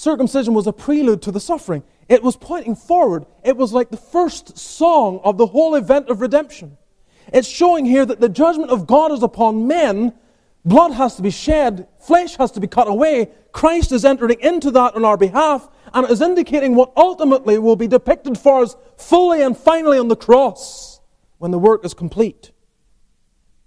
circumcision was a prelude to the suffering. It was pointing forward. It was like the first song of the whole event of redemption. It's showing here that the judgment of God is upon men. Blood has to be shed, flesh has to be cut away. Christ is entering into that on our behalf, and it is indicating what ultimately will be depicted for us fully and finally on the cross when the work is complete.